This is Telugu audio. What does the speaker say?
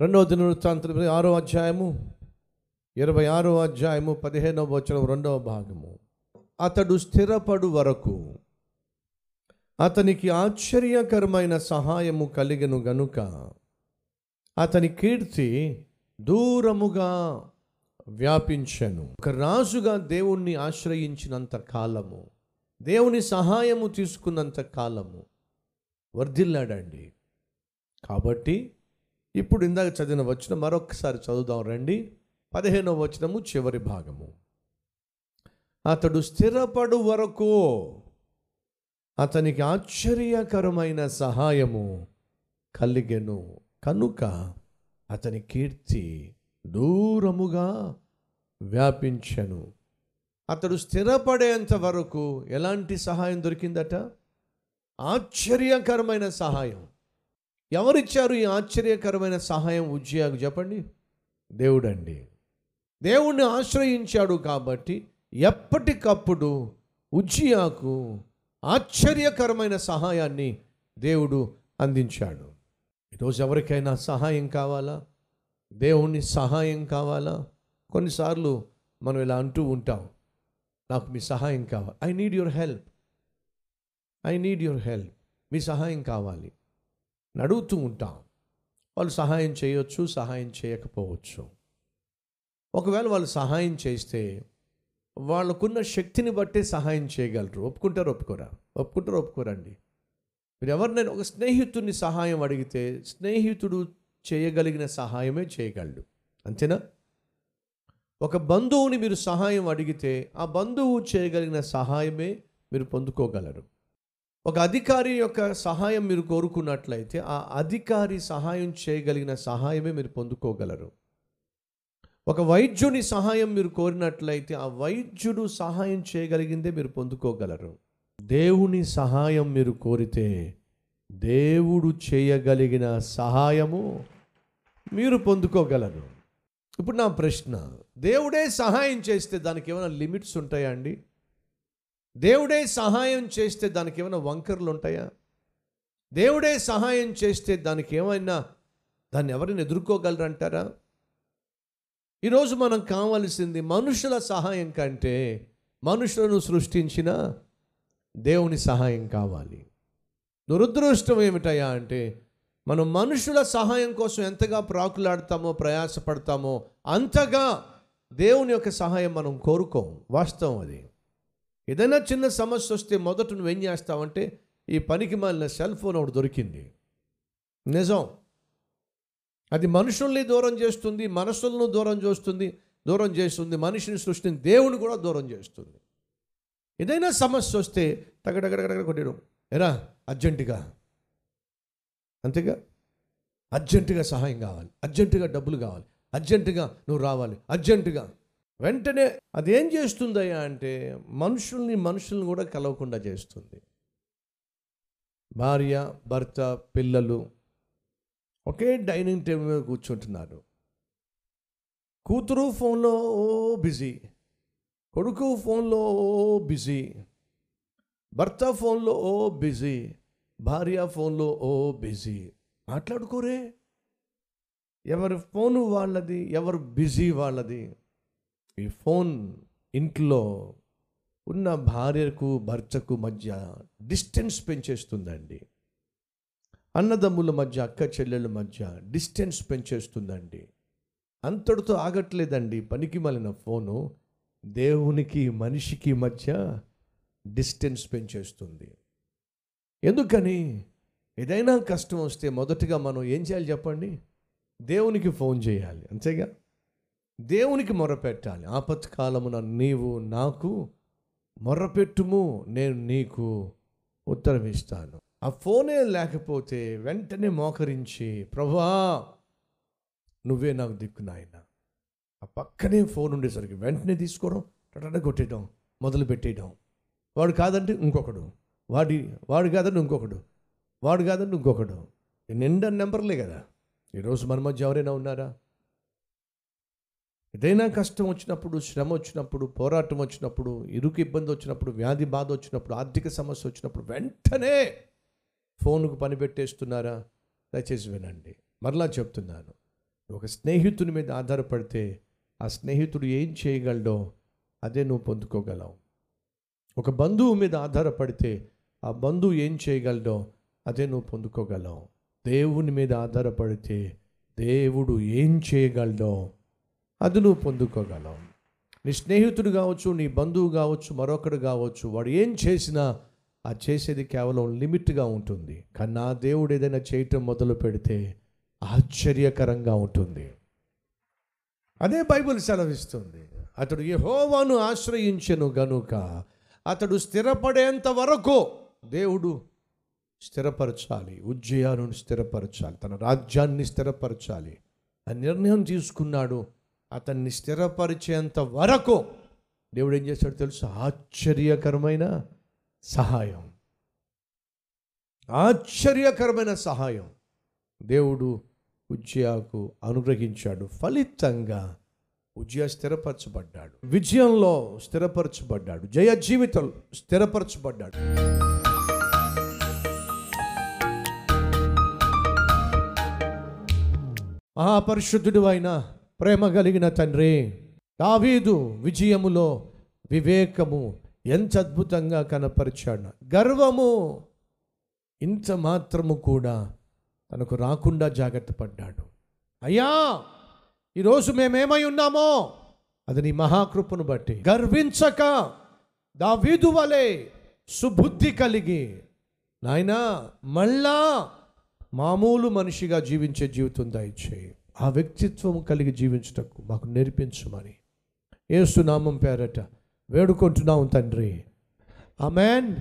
రెండవ దినవృత్తాంతం ఆరో అధ్యాయము ఇరవై ఆరో అధ్యాయము పదిహేనవ వచనం రెండవ భాగము. అతడు స్థిరపడు వరకు అతనికి ఆశ్చర్యకరమైన సహాయము కలిగను గనుక అతని కీర్తి దూరముగా వ్యాపించెను. ఒక రాజుగా దేవుణ్ణి ఆశ్రయించినంత కాలము దేవుని సహాయము తీసుకున్నంత కాలము వర్ధిల్లాడండి. కాబట్టి ఇప్పుడు ఇందాక చదివిన వచ్చిన మరొకసారి చదువుదాం రండి. పదిహేనవ వచనము చివరి భాగము. అతడు స్థిరపడు వరకు అతనికి ఆశ్చర్యకరమైన సహాయము కలిగెను. కనుక అతని కీర్తి దూరముగా వ్యాపించెను. అతడు స్థిరపడేంత వరకు ఎలాంటి సహాయం దొరికిందట? ఆశ్చర్యకరమైన సహాయం. ఎవరిచ్చారు ఈ ఆశ్చర్యకరమైన సహాయం ఉజ్జయాకు చెప్పండి? దేవుడండి. దేవుణ్ణి ఆశ్రయించాడు కాబట్టి ఎప్పటికప్పుడు ఉజ్జియాకు ఆశ్చర్యకరమైన సహాయాన్ని దేవుడు అందించాడు. ఈరోజు ఎవరికైనా సహాయం కావాలా? దేవుని సహాయం కావాలా? కొన్నిసార్లు మనం ఇలా అంటూ ఉంటాం నాకు మీ సహాయం కావాలి. I need your help. I need your help. మీ సహాయం కావాలి. నడుగుతూ ఉంటాం. వాళ్ళు సహాయం చేయొచ్చు సహాయం చేయకపోవచ్చు. ఒకవేళ వాళ్ళు సహాయం చేస్తే వాళ్ళకున్న శక్తిని బట్టే సహాయం చేయగలరు. ఒప్పుకుంటారు ఒప్పుకోరా? ఒప్పుకుంటారు ఒప్పుకోరండి. మీరు ఎవరినైనా ఒక స్నేహితుడిని సహాయం అడిగితే స్నేహితుడు చేయగలిగిన సహాయమే చేయగలడు. అంతేనా? ఒక బంధువుని మీరు సహాయం అడిగితే ఆ బంధువు చేయగలిగిన సహాయమే మీరు పొందుకోగలరు. ఒక అధికారి యొక్క సహాయం మీరు కోరుకున్నట్లయితే ఆ అధికారి సహాయం చేయగలిగిన సహాయమే మీరు పొందుకోగలరు. ఒక వైద్యుని సహాయం మీరు కోరినట్లయితే ఆ వైద్యుడు సహాయం చేయగలిగిందే మీరు పొందుకోగలరు. దేవుని సహాయం మీరు కోరితే దేవుడు చేయగలిగిన సహాయము మీరు పొందుకోగలరు. ఇప్పుడు నా ప్రశ్న దేవుడే సహాయం చేస్తే దానికి ఏమైనా లిమిట్స్ ఉంటాయా అండి? దేవుడే సహాయం చేస్తే దానికి ఏమైనా వంకర్లు ఉంటాయా? దేవుడే సహాయం చేస్తే దానికి ఏమైనా దాన్ని ఎవరిని ఎదుర్కోగలరంటారా ఈరోజు మనం కావాల్సింది మనుషుల సహాయం కంటే మనుషులను సృష్టించిన దేవుని సహాయం కావాలి. దురదృష్టం ఏమిటయా అంటే మనం మనుషుల సహాయం కోసం ఎంతగా ప్రాకులాడతామో ప్రయాసపడతామో అంతగా దేవుని యొక్క సహాయం మనం కోరుకోం. వాస్తవం అది. ఏదైనా చిన్న సమస్య వస్తే మొదట నువ్వేం చేస్తావంటే ఈ పనికి మాలిన సెల్ ఫోన్ ఒకటి దొరికింది. నిజం. అది మనుషుల్ని దూరం చేస్తుంది మనసులను దూరం చేస్తుంది దూరం చేస్తుంది మనిషిని సృష్టిని దేవుని కూడా దూరం చేస్తుంది. ఏదైనా సమస్య వస్తే తగడగడగడగడ కొట్టడం ఎరా అర్జెంటుగా. అంతేగా? అర్జెంటుగా సహాయం కావాలి. అర్జెంటుగా డబ్బులు కావాలి. అర్జెంటుగా నువ్వు రావాలి. అర్జెంటుగా. వెంటనే అదేం చేస్తుందయ్యా అంటే మనుషుల్ని మనుషుల్ని కూడా కలవకుండా చేస్తుంది. భార్య భర్త పిల్లలు ఒకే డైనింగ్ టేబుల్ మీద కూర్చుంటున్నారు. కూతురు ఫోన్లో ఓ బిజీ కొడుకు ఫోన్లో ఓ బిజీ భర్త ఫోన్లో ఓ బిజీ భార్య ఫోన్లో ఓ బిజీ. మాట్లాడుకోరే. ఎవరి ఫోను వాళ్ళది ఎవరు బిజీ వాళ్ళది. ఈ ఫోన్ ఇంట్లో ఉన్న భార్యకు భర్తకు మధ్య డిస్టెన్స్ పెంచేస్తుందండి. అన్నదమ్ముల మధ్య అక్క చెల్లెళ్ళ మధ్య డిస్టెన్స్ పెంచేస్తుందండి. అంతటితో ఆగట్లేదండి పనికి మలిన ఫోను. దేవునికి మనిషికి మధ్య డిస్టెన్స్ పెంచేస్తుంది. ఎందుకని? ఏదైనా కష్టం వస్తే మొదటగా మనం ఏం చేయాలి చెప్పండి? దేవునికి ఫోన్ చేయాలి. అంతేగా? దేవునికి మొరపెట్టాలి. ఆపత్కాలమున నీవు నాకు మొరపెట్టుము నేను నీకు ఉత్తరం ఇస్తాను. ఆ ఫోనే లేకపోతే వెంటనే మోకరించి ప్రభా నువ్వే నాకు దిక్కు నాయన. ఆ పక్కనే ఫోన్ ఉండేసరికి వెంటనే తీసుకోవడం టట కొట్టేయడం మొదలు పెట్టేయడం. వాడు కాదంటే ఇంకొకడు. వాడి వాడు కాదంటే ఇంకొకడు. వాడు కాదంటే ఇంకొకడు. నిండా నెంబర్లే కదా. ఈరోజు మన మధ్య ఎవరైనా ఉన్నారా? ఏదైనా కష్టం వచ్చినప్పుడు శ్రమ వచ్చినప్పుడు పోరాటం వచ్చినప్పుడు ఇరుకు ఇబ్బంది వచ్చినప్పుడు వ్యాధి బాధ వచ్చినప్పుడు ఆర్థిక సమస్య వచ్చినప్పుడు వెంటనే ఫోన్కు పని పెట్టేస్తున్నారా? దయచేసి వినండి. మరలా చెప్తున్నాను. ఒక స్నేహితుని మీద ఆధారపడితే ఆ స్నేహితుడు ఏం చేయగలడో అదే నువ్వు పొందుకోగలవు. ఒక బంధువు మీద ఆధారపడితే ఆ బంధువు ఏం చేయగలడో అదే నువ్వు పొందుకోగలవు. దేవుని మీద ఆధారపడితే దేవుడు ఏం చేయగలడో అది నువ్వు పొందుకోగలవు. నీ స్నేహితుడు కావచ్చు నీ బంధువు కావచ్చు మరొకడు కావచ్చు వాడు ఏం చేసినా ఆ చేసేది కేవలం లిమిట్గా ఉంటుంది. కానీ నా దేవుడు ఏదైనా చేయటం మొదలు పెడితే ఆశ్చర్యకరంగా ఉంటుంది. అదే బైబిల్ సెలవిస్తుంది. అతడు యహోవాను ఆశ్రయించను గనుక అతడు స్థిరపడేంత వరకు దేవుడు స్థిరపరచాలి. ఉజ్జయాను స్థిరపరచాలి. తన రాజ్యాన్ని స్థిరపరచాలి. ఆ నిర్ణయం తీసుకున్నాడు. అతన్ని స్థిరపరిచేంత వరకు దేవుడు ఏం చేశాడు తెలుసు? ఆశ్చర్యకరమైన సహాయం. ఆశ్చర్యకరమైన సహాయం. దేవుడు ఉజ్జయాకు అనుగ్రహించాడు. ఫలితంగా ఉజ్జయ స్థిరపరచబడ్డాడు. విజయంలో స్థిరపరచబడ్డాడు. జయ జీవితం స్థిరపరచబడ్డాడు. మహాపరిశుద్ధుడు అయినా ప్రేమ కలిగిన తండ్రి దావీదు విజయములో వివేకము ఎంత అద్భుతంగా కనపరిచాడు. గర్వము ఇంత మాత్రము కూడా తనకు రాకుండా జాగ్రత్త పడ్డాడు. అయ్యా ఈరోజు మేమేమై ఉన్నామో అది నీ మహాకృపను బట్టి. గర్వించక దావీదు వలె సుబుద్ధి కలిగి నాయనా మళ్ళా మామూలు మనిషిగా జీవించే జీవితం దయచేయి. ఆ వ్యక్తిత్వం కలిగి జీవించటకు మాకు నేర్పించమని. ఏసునామం పేరట వేడుకుంటున్నాం తండ్రి. ఆమెన్.